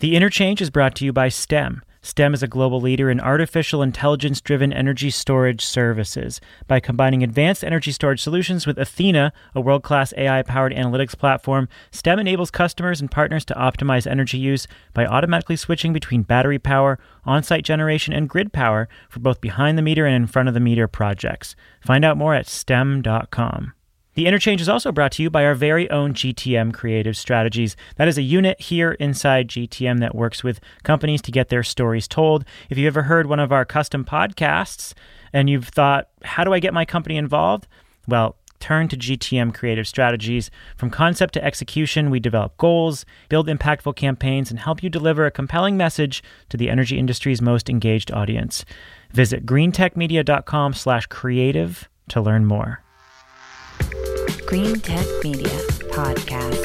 The Interchange is brought to you by STEM. STEM is a global leader in artificial intelligence driven energy storage services. By combining advanced energy storage solutions with Athena, a world class AI powered analytics platform, STEM enables customers and partners to optimize energy use by automatically switching between battery power, on site generation, and grid power for both behind the meter and in front of the meter projects. Find out more at STEM.com. The interchange is also brought to you by our very own GTM Creative Strategies. That is a unit here inside GTM that works with companies to get their stories told. If you've ever heard one of our custom podcasts and you've thought, how do I get my company involved? Well, turn to GTM Creative Strategies. From concept to execution, we develop goals, build impactful campaigns, and help you deliver a compelling message to the energy industry's most engaged audience. Visit greentechmedia.com slash creative to learn more. Green Tech Media Podcast.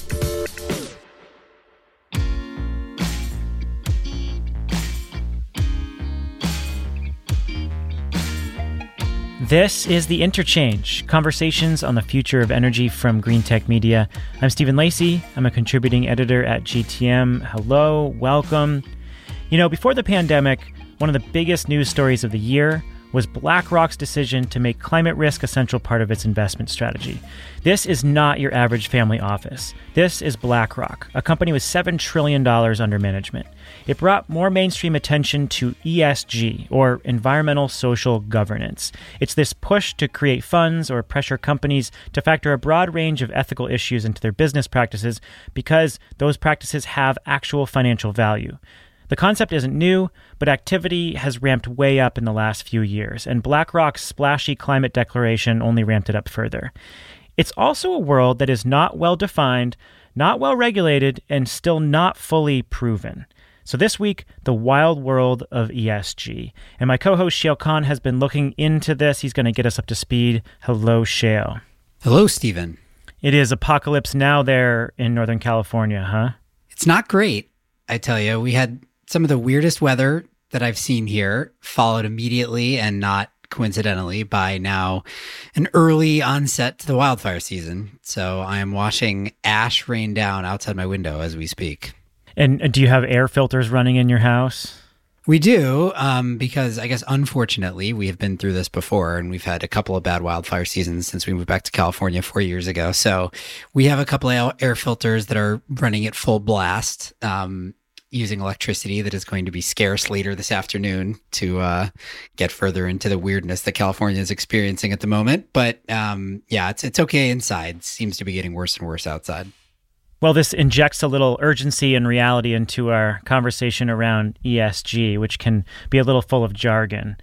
This is The Interchange Conversations on the Future of Energy from Green Tech Media. I'm Stephen Lacey. I'm a contributing editor at GTM. Hello, welcome. You know, before the pandemic, one of the biggest news stories of the year was BlackRock's decision to make climate risk a central part of its investment strategy. This is not your average family office. This is BlackRock, a company with $7 trillion under management. It brought more mainstream attention to ESG, or environmental social governance. It's this push to create funds or pressure companies to factor a broad range of ethical issues into their business practices because those practices have actual financial value. The concept isn't new, but activity has ramped way up in the last few years, and BlackRock's splashy climate declaration only ramped it up further. It's also a world that is not well defined, not well regulated, and still not fully proven. So, this week, the wild world of ESG. And my co host, Shayle Khan, has been looking into this. He's going to get us up to speed. Hello, Shayle. Hello, Stephen. It is apocalypse now there in Northern California, huh? It's not great, I tell you. We had some of the weirdest weather that I've seen here, followed immediately and not coincidentally by now an early onset to the wildfire season. So I am watching ash rain down outside my window as we speak. And do you have air filters running in your house? We do, um, because I guess unfortunately we have been through this before, and we've had a couple of bad wildfire seasons since we moved back to California four years ago. So we have a couple of air filters that are running at full blast. Um, using electricity that is going to be scarce later this afternoon to uh, get further into the weirdness that California is experiencing at the moment. But um, yeah, it's it's okay inside. Seems to be getting worse and worse outside. Well, this injects a little urgency and reality into our conversation around ESG, which can be a little full of jargon.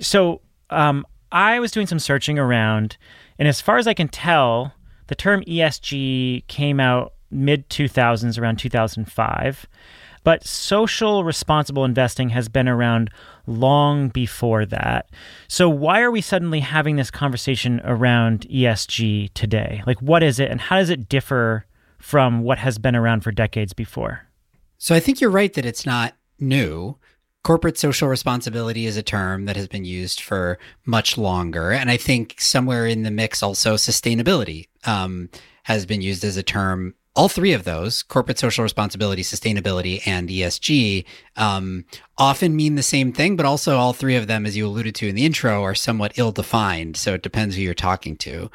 So, um, I was doing some searching around, and as far as I can tell, the term ESG came out mid 2000s, around 2005. But social responsible investing has been around long before that. So, why are we suddenly having this conversation around ESG today? Like, what is it and how does it differ from what has been around for decades before? So, I think you're right that it's not new. Corporate social responsibility is a term that has been used for much longer. And I think somewhere in the mix, also sustainability um, has been used as a term all three of those corporate social responsibility sustainability and esg um, often mean the same thing but also all three of them as you alluded to in the intro are somewhat ill defined so it depends who you're talking to.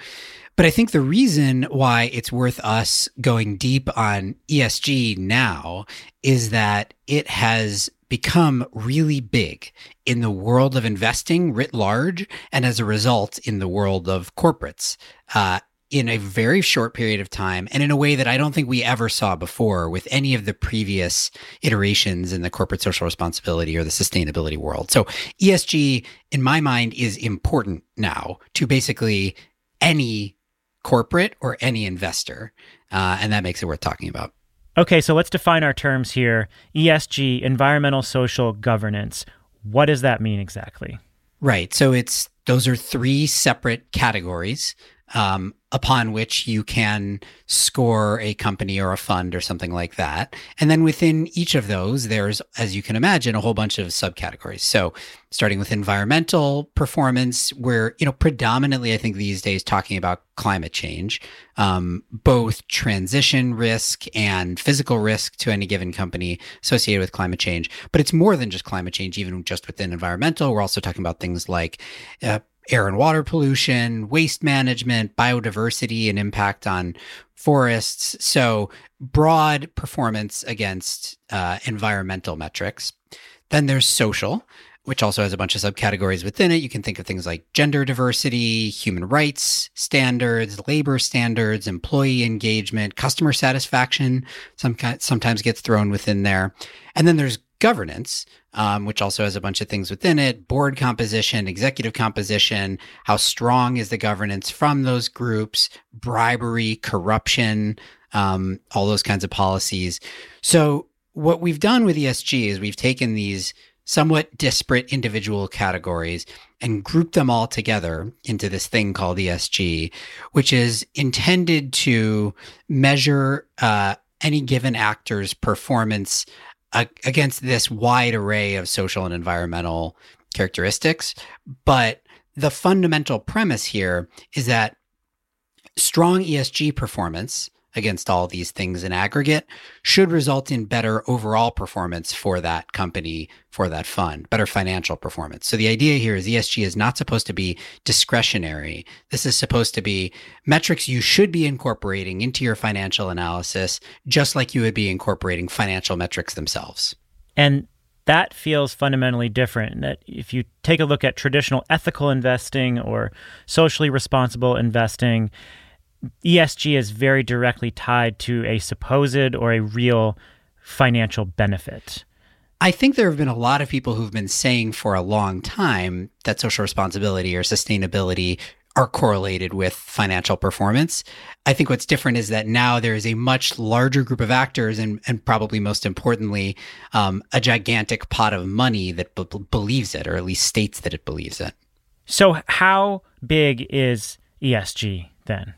But i think the reason why it's worth us going deep on esg now is that it has become really big in the world of investing writ large and as a result in the world of corporates. Uh, in a very short period of time and in a way that I don't think we ever saw before with any of the previous iterations in the corporate social responsibility or the sustainability world. So ESG, in my mind, is important now to basically any corporate or any investor. Uh, and that makes it worth talking about. Okay, so let's define our terms here ESG, environmental social governance. What does that mean exactly? Right. So it's those are three separate categories um, upon which you can score a company or a fund or something like that. And then within each of those, there's, as you can imagine, a whole bunch of subcategories. So starting with environmental performance, we're, you know, predominantly, I think these days talking about climate change, um, both transition risk and physical risk to any given company associated with climate change. But it's more than just climate change, even just within environmental. We're also talking about things like uh, air and water pollution, waste management, biodiversity, and impact on forests. So, broad performance against uh, environmental metrics. Then there's social, which also has a bunch of subcategories within it. You can think of things like gender diversity, human rights standards, labor standards, employee engagement, customer satisfaction. Some sometimes gets thrown within there, and then there's governance, um, which also has a bunch of things within it board composition, executive composition, how strong is the governance from those groups, bribery, corruption, um, all those kinds of policies. So, what we've done with ESG is we've taken these somewhat disparate individual categories and grouped them all together into this thing called ESG, which is intended to measure uh, any given actor's performance against this wide array of social and environmental characteristics. But the fundamental premise here is that strong ESG performance against all these things in aggregate should result in better overall performance for that company, for that fund, better financial performance. So the idea here is ESG is not supposed to be discretionary. This is supposed to be metrics you should be incorporating into your financial analysis, just like you would be incorporating financial metrics themselves. And that feels fundamentally different. That if you take a look at traditional ethical investing or socially responsible investing, ESG is very directly tied to a supposed or a real financial benefit. I think there have been a lot of people who've been saying for a long time that social responsibility or sustainability are correlated with financial performance. I think what's different is that now there is a much larger group of actors, and, and probably most importantly, um, a gigantic pot of money that b- believes it, or at least states that it believes it. So, how big is ESG then?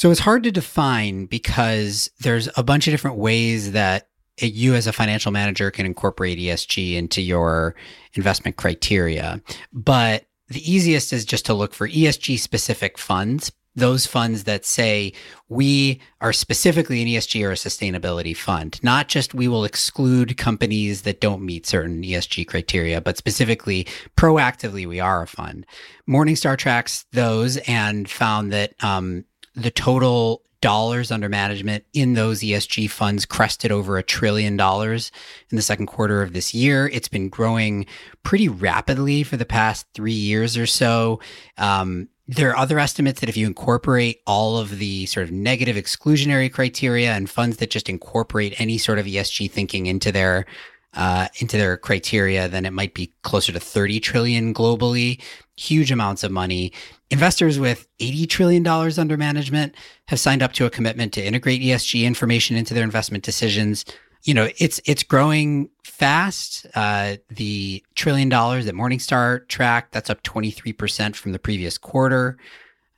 So it's hard to define because there's a bunch of different ways that you as a financial manager can incorporate ESG into your investment criteria. But the easiest is just to look for ESG specific funds, those funds that say we are specifically an ESG or a sustainability fund, not just we will exclude companies that don't meet certain ESG criteria, but specifically proactively we are a fund. Morningstar tracks those and found that um, the total dollars under management in those ESG funds crested over a trillion dollars in the second quarter of this year. It's been growing pretty rapidly for the past three years or so. Um, there are other estimates that if you incorporate all of the sort of negative exclusionary criteria and funds that just incorporate any sort of ESG thinking into their uh, into their criteria, then it might be closer to 30 trillion globally. Huge amounts of money. Investors with $80 trillion under management have signed up to a commitment to integrate ESG information into their investment decisions. You know, it's it's growing fast. Uh, the trillion dollars that Morningstar tracked, that's up 23% from the previous quarter.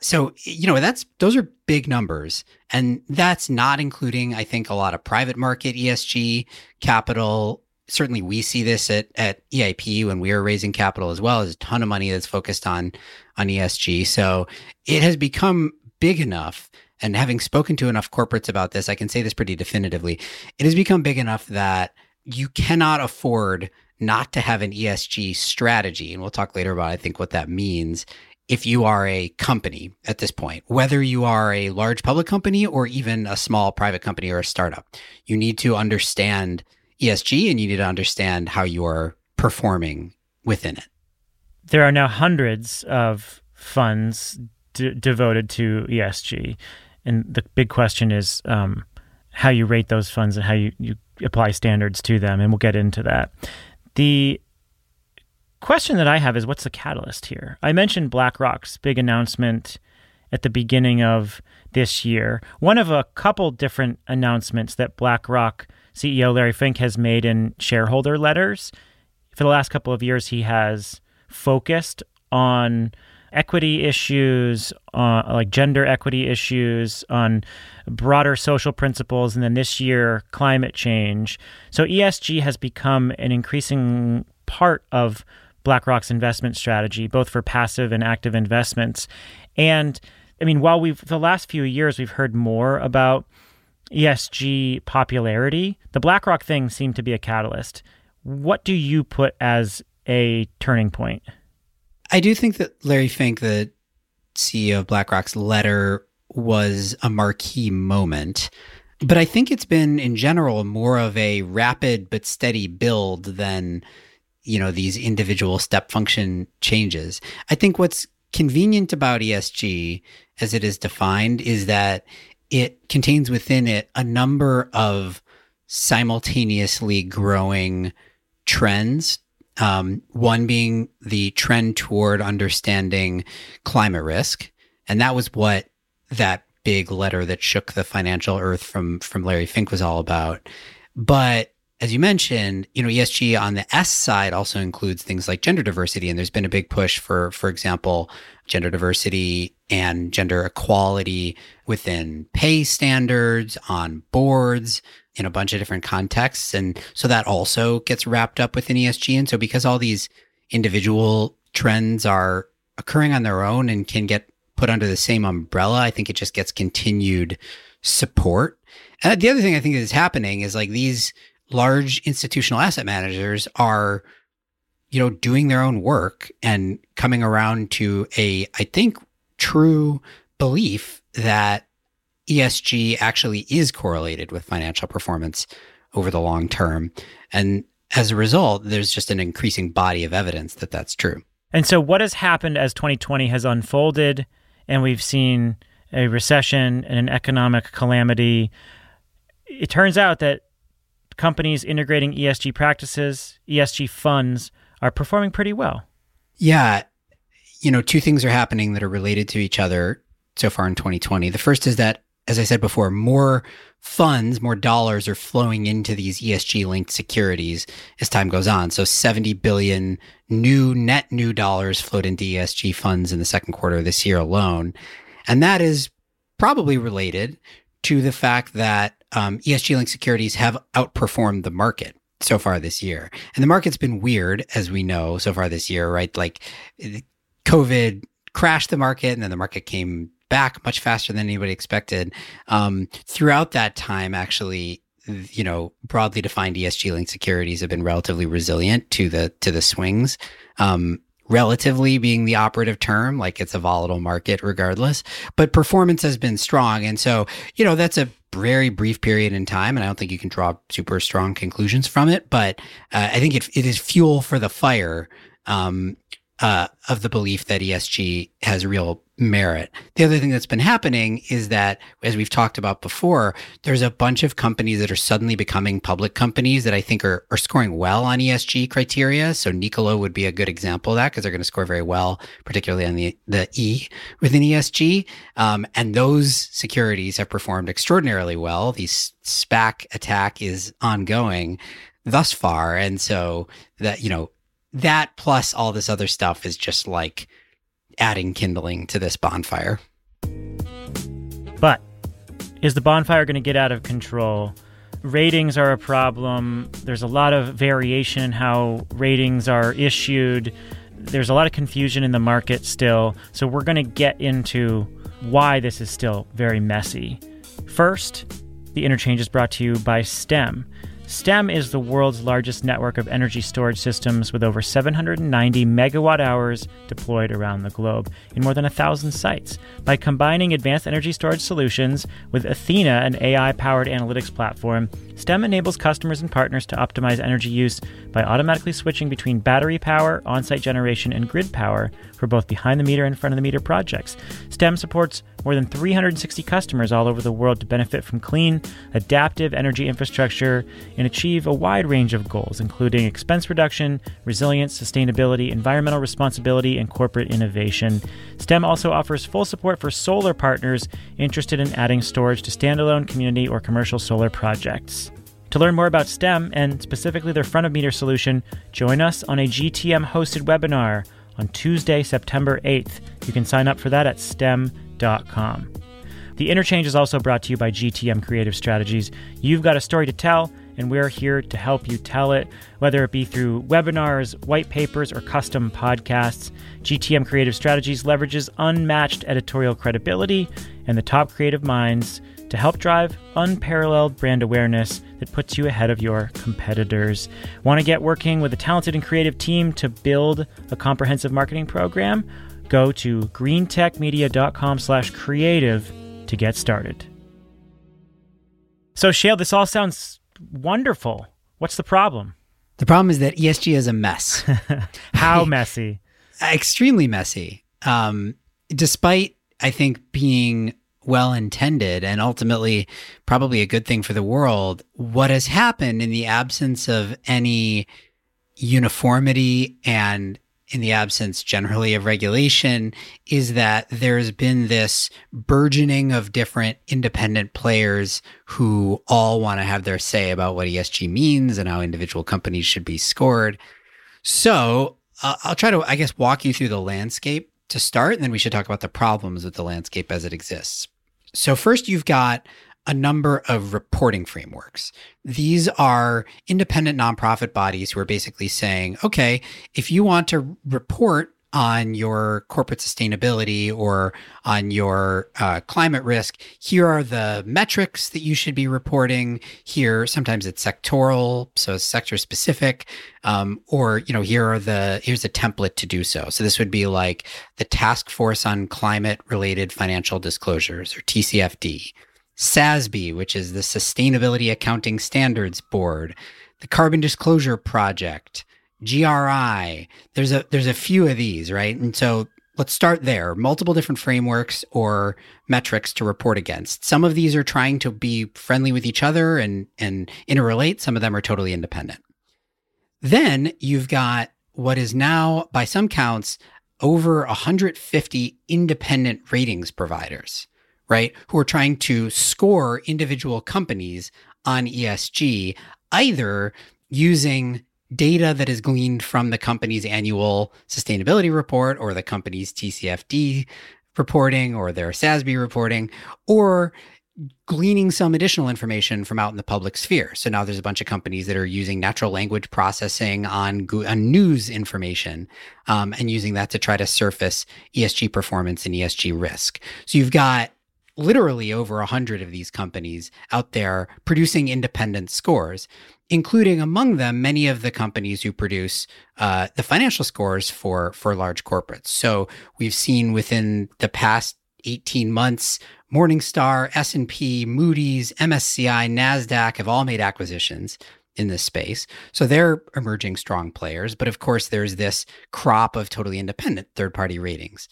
So, you know, that's those are big numbers. And that's not including, I think, a lot of private market ESG capital certainly we see this at, at EIP when we are raising capital as well. There's a ton of money that's focused on on ESG. So it has become big enough. And having spoken to enough corporates about this, I can say this pretty definitively. It has become big enough that you cannot afford not to have an ESG strategy. And we'll talk later about, I think, what that means if you are a company at this point, whether you are a large public company or even a small private company or a startup, you need to understand ESG and you need to understand how you're performing within it. There are now hundreds of funds d- devoted to ESG. And the big question is um, how you rate those funds and how you, you apply standards to them. And we'll get into that. The question that I have is what's the catalyst here? I mentioned BlackRock's big announcement at the beginning of this year. One of a couple different announcements that BlackRock CEO Larry Fink has made in shareholder letters. For the last couple of years, he has focused on equity issues, uh, like gender equity issues, on broader social principles, and then this year, climate change. So ESG has become an increasing part of BlackRock's investment strategy, both for passive and active investments. And I mean, while we've the last few years we've heard more about ESG popularity, the BlackRock thing seemed to be a catalyst. What do you put as a turning point? I do think that Larry Fink, the CEO of BlackRock's letter, was a marquee moment. But I think it's been, in general, more of a rapid but steady build than, you know, these individual step function changes. I think what's convenient about ESG, as it is defined, is that it contains within it a number of simultaneously growing trends. Um, one being the trend toward understanding climate risk. And that was what that big letter that shook the financial earth from from Larry Fink was all about. But as you mentioned, you know, ESG on the S side also includes things like gender diversity, and there's been a big push for, for example, gender diversity and gender equality within pay standards on boards in a bunch of different contexts, and so that also gets wrapped up within ESG. And so, because all these individual trends are occurring on their own and can get put under the same umbrella, I think it just gets continued support. And the other thing I think is happening is like these large institutional asset managers are you know doing their own work and coming around to a i think true belief that esg actually is correlated with financial performance over the long term and as a result there's just an increasing body of evidence that that's true and so what has happened as 2020 has unfolded and we've seen a recession and an economic calamity it turns out that companies integrating ESG practices, ESG funds are performing pretty well. Yeah. You know, two things are happening that are related to each other so far in 2020. The first is that, as I said before, more funds, more dollars are flowing into these ESG linked securities as time goes on. So 70 billion new net new dollars flowed into ESG funds in the second quarter of this year alone. And that is probably related to the fact that um, ESG linked securities have outperformed the market so far this year. And the market's been weird, as we know, so far this year, right? Like COVID crashed the market and then the market came back much faster than anybody expected. Um, throughout that time, actually, you know, broadly defined ESG linked securities have been relatively resilient to the to the swings. Um, relatively being the operative term, like it's a volatile market regardless, but performance has been strong. And so, you know, that's a very brief period in time. And I don't think you can draw super strong conclusions from it, but uh, I think it, it is fuel for the fire um, uh, of the belief that ESG has real merit. The other thing that's been happening is that, as we've talked about before, there's a bunch of companies that are suddenly becoming public companies that I think are, are scoring well on ESG criteria. So Nikola would be a good example of that because they're going to score very well, particularly on the, the E within ESG. Um, and those securities have performed extraordinarily well. The SPAC attack is ongoing thus far. And so that, you know, that plus all this other stuff is just like adding kindling to this bonfire. But is the bonfire going to get out of control? Ratings are a problem. There's a lot of variation in how ratings are issued. There's a lot of confusion in the market still. So we're going to get into why this is still very messy. First, the interchange is brought to you by STEM. STEM is the world's largest network of energy storage systems with over 790 megawatt hours deployed around the globe in more than a thousand sites. By combining advanced energy storage solutions with Athena, an AI powered analytics platform, STEM enables customers and partners to optimize energy use by automatically switching between battery power, on site generation, and grid power for both behind the meter and front of the meter projects. STEM supports more than 360 customers all over the world to benefit from clean, adaptive energy infrastructure and achieve a wide range of goals, including expense reduction, resilience, sustainability, environmental responsibility, and corporate innovation. STEM also offers full support for solar partners interested in adding storage to standalone community or commercial solar projects. To learn more about STEM and specifically their front of meter solution, join us on a GTM hosted webinar on Tuesday, September 8th. You can sign up for that at stem.com. The interchange is also brought to you by GTM Creative Strategies. You've got a story to tell, and we're here to help you tell it, whether it be through webinars, white papers, or custom podcasts. GTM Creative Strategies leverages unmatched editorial credibility and the top creative minds to help drive unparalleled brand awareness that puts you ahead of your competitors. Want to get working with a talented and creative team to build a comprehensive marketing program? Go to greentechmedia.com/creative to get started. So, Shayle, this all sounds wonderful. What's the problem? The problem is that ESG is a mess. How messy? Extremely messy. Um, despite, I think, being well intended and ultimately probably a good thing for the world, what has happened in the absence of any uniformity and in the absence generally of regulation is that there's been this burgeoning of different independent players who all want to have their say about what ESG means and how individual companies should be scored. So uh, I'll try to, I guess, walk you through the landscape to start, and then we should talk about the problems with the landscape as it exists. So, first, you've got a number of reporting frameworks. These are independent nonprofit bodies who are basically saying, okay, if you want to report on your corporate sustainability or on your uh, climate risk, here are the metrics that you should be reporting. Here, sometimes it's sectoral, so sector specific, um, or you know, here are the here's a template to do so. So this would be like the Task Force on Climate Related Financial Disclosures or TCFD. SASB, which is the Sustainability Accounting Standards Board, the Carbon Disclosure Project, GRI. There's a there's a few of these, right? And so let's start there. Multiple different frameworks or metrics to report against. Some of these are trying to be friendly with each other and and interrelate. Some of them are totally independent. Then you've got what is now, by some counts, over 150 independent ratings providers right? Who are trying to score individual companies on ESG, either using data that is gleaned from the company's annual sustainability report or the company's TCFD reporting or their SASB reporting, or gleaning some additional information from out in the public sphere. So now there's a bunch of companies that are using natural language processing on, on news information um, and using that to try to surface ESG performance and ESG risk. So you've got literally over a hundred of these companies out there producing independent scores, including among them many of the companies who produce uh, the financial scores for for large corporates. So we've seen within the past 18 months, Morningstar, S&P, Moody's, MSCI, Nasdaq have all made acquisitions in this space. So they're emerging strong players, but of course there's this crop of totally independent third-party ratings.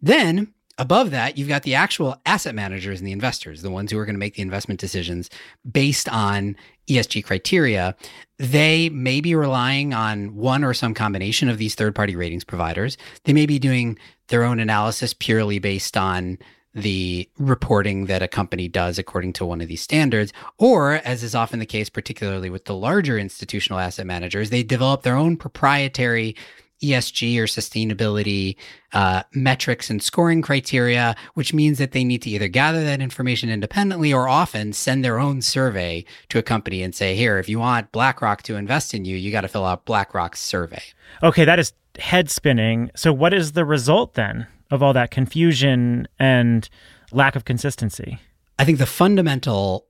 Then Above that, you've got the actual asset managers and the investors, the ones who are going to make the investment decisions based on ESG criteria. They may be relying on one or some combination of these third party ratings providers. They may be doing their own analysis purely based on the reporting that a company does according to one of these standards. Or, as is often the case, particularly with the larger institutional asset managers, they develop their own proprietary ESG or sustainability uh, metrics and scoring criteria, which means that they need to either gather that information independently or often send their own survey to a company and say, here, if you want BlackRock to invest in you, you got to fill out BlackRock's survey. Okay, that is head spinning. So, what is the result then of all that confusion and lack of consistency? I think the fundamental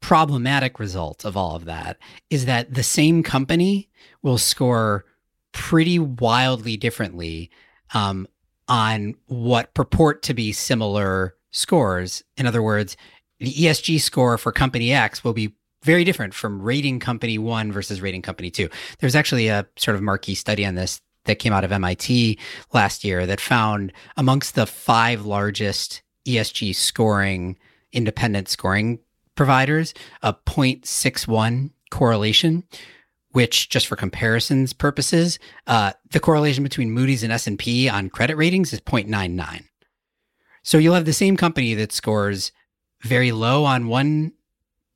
problematic result of all of that is that the same company will score pretty wildly differently um, on what purport to be similar scores. In other words, the ESG score for company X will be very different from rating company one versus rating company two. There's actually a sort of marquee study on this that came out of MIT last year that found amongst the five largest ESG scoring, independent scoring providers, a 0.61 correlation which just for comparisons purposes, uh, the correlation between Moody's and S&P on credit ratings is 0.99. So you'll have the same company that scores very low on one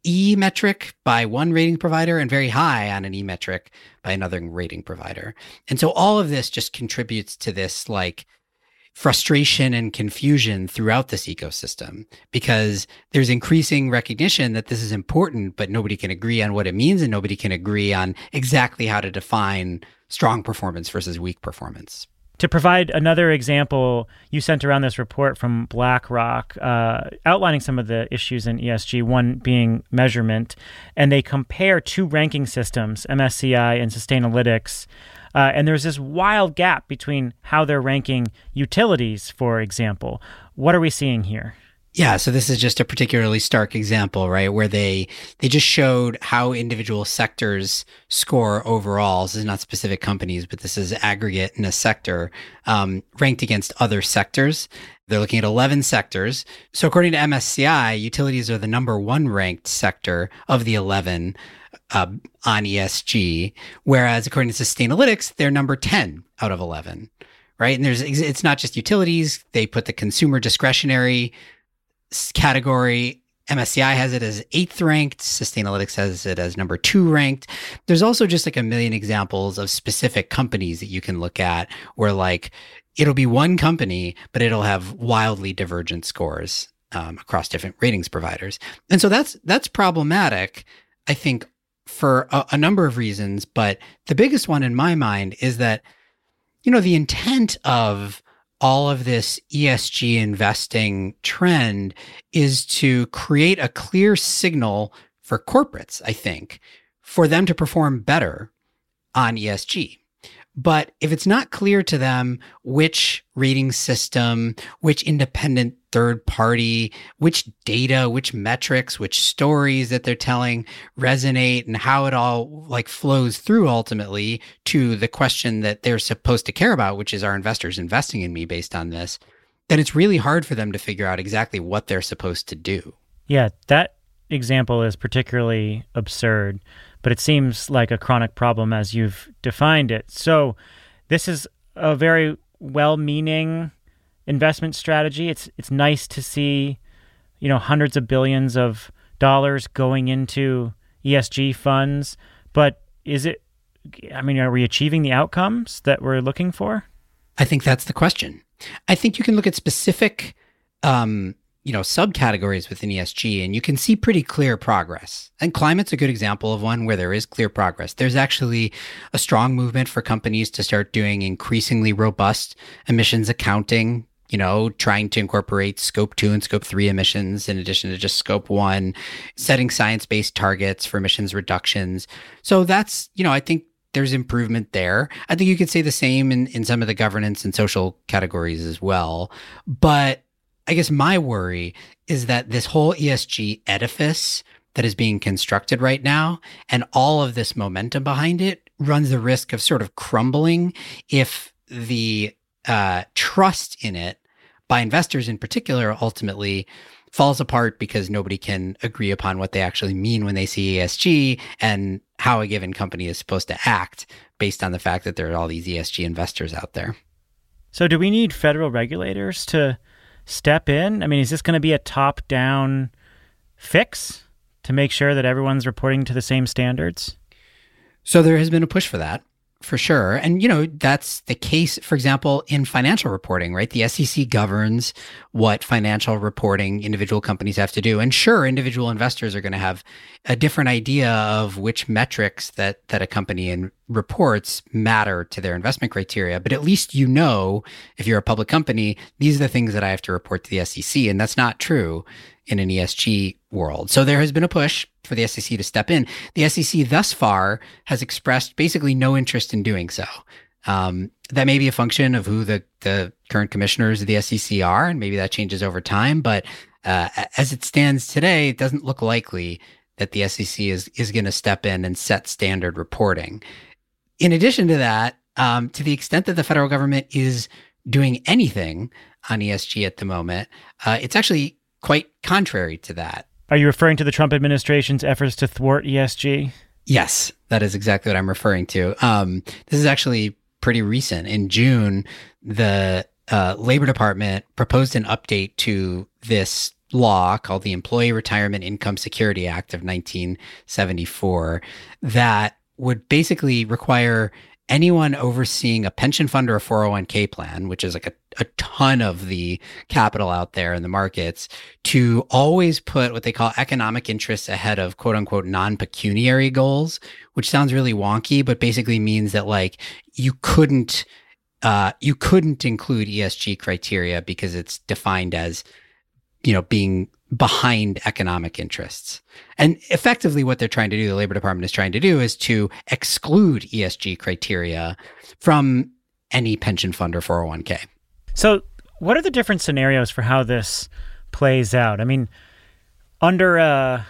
E metric by one rating provider and very high on an E metric by another rating provider. And so all of this just contributes to this like frustration and confusion throughout this ecosystem because there's increasing recognition that this is important, but nobody can agree on what it means and nobody can agree on exactly how to define strong performance versus weak performance. To provide another example, you sent around this report from BlackRock uh, outlining some of the issues in ESG, one being measurement. And they compare two ranking systems, MSCI and Sustainalytics. Uh, and there's this wild gap between how they're ranking utilities, for example. What are we seeing here? Yeah, so this is just a particularly stark example, right, where they they just showed how individual sectors score overall. This is not specific companies, but this is aggregate in a sector um, ranked against other sectors. They're looking at 11 sectors. So according to MSCI, utilities are the number one ranked sector of the 11 uh, on ESG, whereas according to Sustainalytics, they're number 10 out of 11, right? And there's it's not just utilities; they put the consumer discretionary category. MSCI has it as eighth ranked. Sustainalytics has it as number two ranked. There's also just like a million examples of specific companies that you can look at where like it'll be one company, but it'll have wildly divergent scores um, across different ratings providers. And so that's that's problematic, I think, for a, a number of reasons. But the biggest one in my mind is that, you know, the intent of all of this ESG investing trend is to create a clear signal for corporates, I think, for them to perform better on ESG. But if it's not clear to them which rating system, which independent third party, which data, which metrics, which stories that they're telling resonate and how it all like flows through ultimately to the question that they're supposed to care about, which is are investors investing in me based on this, then it's really hard for them to figure out exactly what they're supposed to do. Yeah, that example is particularly absurd but it seems like a chronic problem as you've defined it. So, this is a very well-meaning investment strategy. It's it's nice to see, you know, hundreds of billions of dollars going into ESG funds, but is it I mean, are we achieving the outcomes that we're looking for? I think that's the question. I think you can look at specific um, you know subcategories within ESG and you can see pretty clear progress. And climate's a good example of one where there is clear progress. There's actually a strong movement for companies to start doing increasingly robust emissions accounting, you know, trying to incorporate scope 2 and scope 3 emissions in addition to just scope 1, setting science-based targets for emissions reductions. So that's, you know, I think there's improvement there. I think you could say the same in, in some of the governance and social categories as well. But I guess my worry is that this whole ESG edifice that is being constructed right now and all of this momentum behind it runs the risk of sort of crumbling if the uh, trust in it by investors in particular ultimately falls apart because nobody can agree upon what they actually mean when they see ESG and how a given company is supposed to act based on the fact that there are all these ESG investors out there. So, do we need federal regulators to step in? I mean, is this going to be a top down fix to make sure that everyone's reporting to the same standards? So there has been a push for that for sure. And, you know, that's the case, for example, in financial reporting, right? The SEC governs what financial reporting individual companies have to do. And sure, individual investors are going to have a different idea of which metrics that, that a company in reports matter to their investment criteria. But at least you know, if you're a public company, these are the things that I have to report to the SEC. And that's not true in an ESG world. So there has been a push for the SEC to step in. The SEC thus far has expressed basically no interest in doing so. Um, that may be a function of who the, the current commissioners of the SEC are, and maybe that changes over time. But uh, as it stands today, it doesn't look likely that the SEC is is going to step in and set standard reporting. In addition to that, um, to the extent that the federal government is doing anything on ESG at the moment, uh, it's actually quite contrary to that. Are you referring to the Trump administration's efforts to thwart ESG? Yes, that is exactly what I'm referring to. Um, this is actually pretty recent. In June, the uh, Labor Department proposed an update to this law called the Employee Retirement Income Security Act of 1974 that would basically require anyone overseeing a pension fund or a 401k plan, which is like a, a ton of the capital out there in the markets, to always put what they call economic interests ahead of quote unquote non pecuniary goals, which sounds really wonky, but basically means that like you couldn't. Uh, you couldn't include ESG criteria because it's defined as, you know, being behind economic interests. And effectively, what they're trying to do, the Labor Department is trying to do, is to exclude ESG criteria from any pension fund or 401k. So, what are the different scenarios for how this plays out? I mean, under a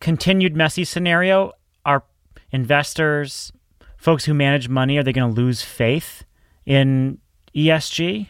continued messy scenario, are investors, folks who manage money, are they going to lose faith in ESG?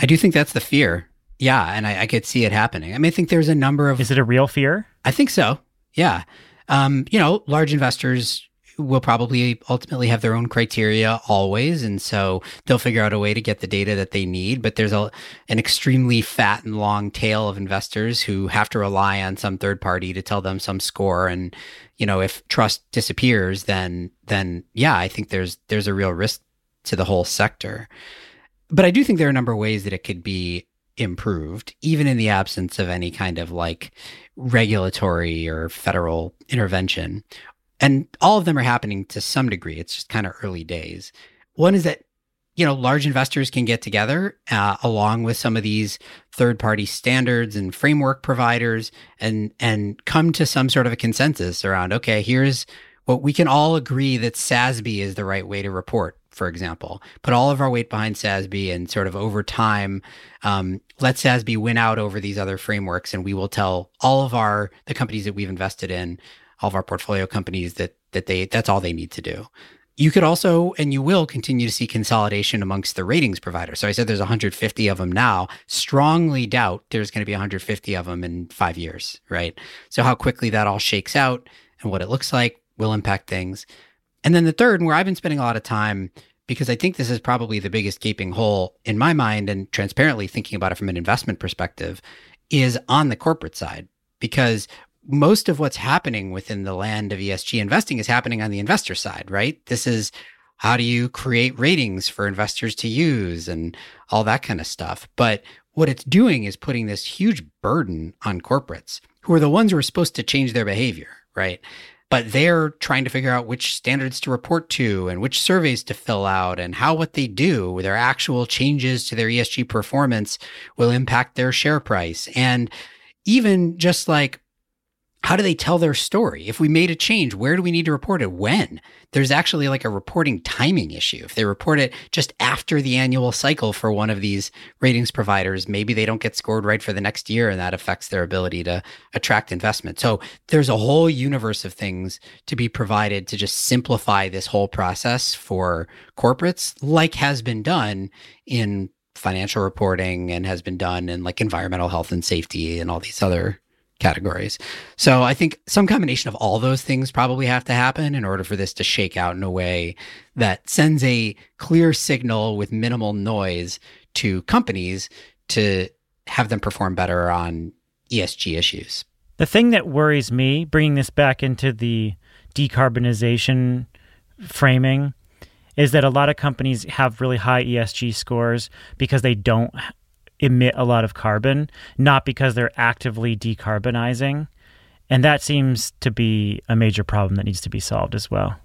I do think that's the fear yeah, and I, I, could see it happening. I mean, I think there's a number of. Is it a real fear? I think so. Yeah. Um, you know, large investors will probably ultimately have their own criteria always, and so they'll figure out a way to get the data that they need. But there's a an extremely fat and long tail of investors who have to rely on some third party to tell them some score, and you know, if trust disappears, then then yeah, I think there's there's a real risk to the whole sector. But I do think there are a number of ways that it could be improved, even in the absence of any kind of like regulatory or federal intervention. And all of them are happening to some degree. It's just kind of early days. One is that, you know, large investors can get together uh, along with some of these third party standards and framework providers and, and come to some sort of a consensus around, okay, here's what we can all agree that SASB is the right way to report for example, put all of our weight behind SASB and sort of over time, um, let SASB win out over these other frameworks. And we will tell all of our, the companies that we've invested in, all of our portfolio companies that, that they, that's all they need to do. You could also, and you will continue to see consolidation amongst the ratings providers. So I said there's 150 of them now. Strongly doubt there's going to be 150 of them in five years, right? So how quickly that all shakes out and what it looks like will impact things. And then the third, and where I've been spending a lot of time, because I think this is probably the biggest gaping hole in my mind, and transparently thinking about it from an investment perspective, is on the corporate side. Because most of what's happening within the land of ESG investing is happening on the investor side, right? This is how do you create ratings for investors to use and all that kind of stuff. But what it's doing is putting this huge burden on corporates who are the ones who are supposed to change their behavior, right? But they're trying to figure out which standards to report to and which surveys to fill out and how what they do, with their actual changes to their ESG performance will impact their share price. And even just like how do they tell their story? If we made a change, where do we need to report it? When? There's actually like a reporting timing issue. If they report it just after the annual cycle for one of these ratings providers, maybe they don't get scored right for the next year and that affects their ability to attract investment. So there's a whole universe of things to be provided to just simplify this whole process for corporates, like has been done in financial reporting and has been done in like environmental health and safety and all these other categories. So I think some combination of all those things probably have to happen in order for this to shake out in a way that sends a clear signal with minimal noise to companies to have them perform better on ESG issues. The thing that worries me, bringing this back into the decarbonization framing, is that a lot of companies have really high ESG scores because they don't emit a lot of carbon, not because they're actively decarbonizing. And that seems to be a major problem that needs to be solved as well.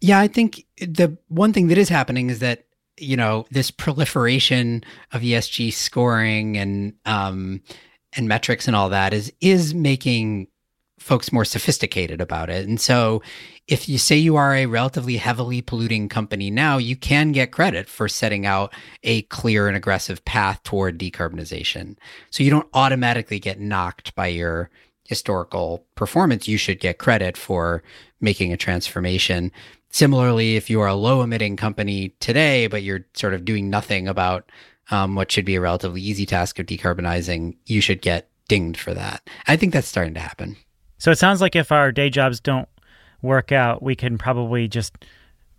Yeah, I think the one thing that is happening is that you know this proliferation of ESG scoring and um, and metrics and all that is is making folks more sophisticated about it. And so if you say you are a relatively heavily polluting company now, you can get credit for setting out a clear and aggressive path toward decarbonization. So you don't automatically get knocked by your historical performance. You should get credit for making a transformation. Similarly, if you are a low emitting company today, but you're sort of doing nothing about um, what should be a relatively easy task of decarbonizing, you should get dinged for that. I think that's starting to happen. So it sounds like if our day jobs don't work out, we can probably just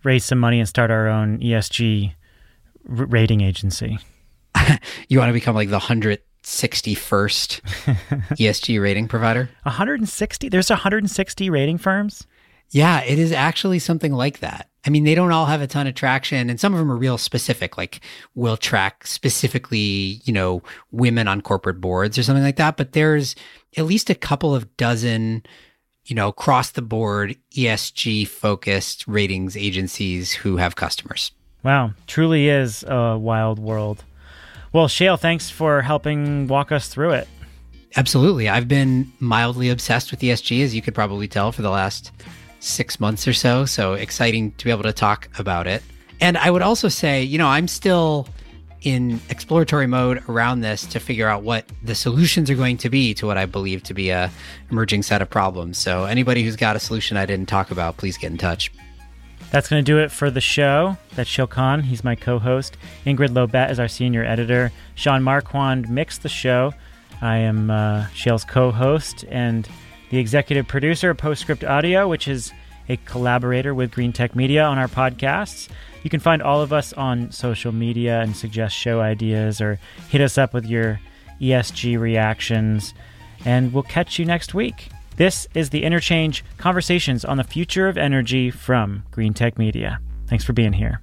raise some money and start our own ESG r- rating agency. you want to become like the 161st ESG rating provider. 160? There's 160 rating firms? Yeah, it is actually something like that. I mean, they don't all have a ton of traction, and some of them are real specific, like will track specifically, you know, women on corporate boards or something like that. But there's at least a couple of dozen, you know, across the board ESG focused ratings agencies who have customers. Wow, truly is a wild world. Well, Shayle, thanks for helping walk us through it. Absolutely. I've been mildly obsessed with ESG, as you could probably tell, for the last six months or so. So exciting to be able to talk about it. And I would also say, you know, I'm still in exploratory mode around this to figure out what the solutions are going to be to what I believe to be a emerging set of problems. So anybody who's got a solution I didn't talk about, please get in touch. That's going to do it for the show. That's Shayle Kann. He's my co host. Ingrid Lobet is our senior editor. Sean Marquand mixed the show. I am uh, Shayle's co host and the executive producer of Postscript Audio, which is a collaborator with Greentech Media on our podcasts. You can find all of us on social media and suggest show ideas or hit us up with your ESG reactions. And we'll catch you next week. This is the Interchange Conversations on the Future of Energy from Greentech Media. Thanks for being here.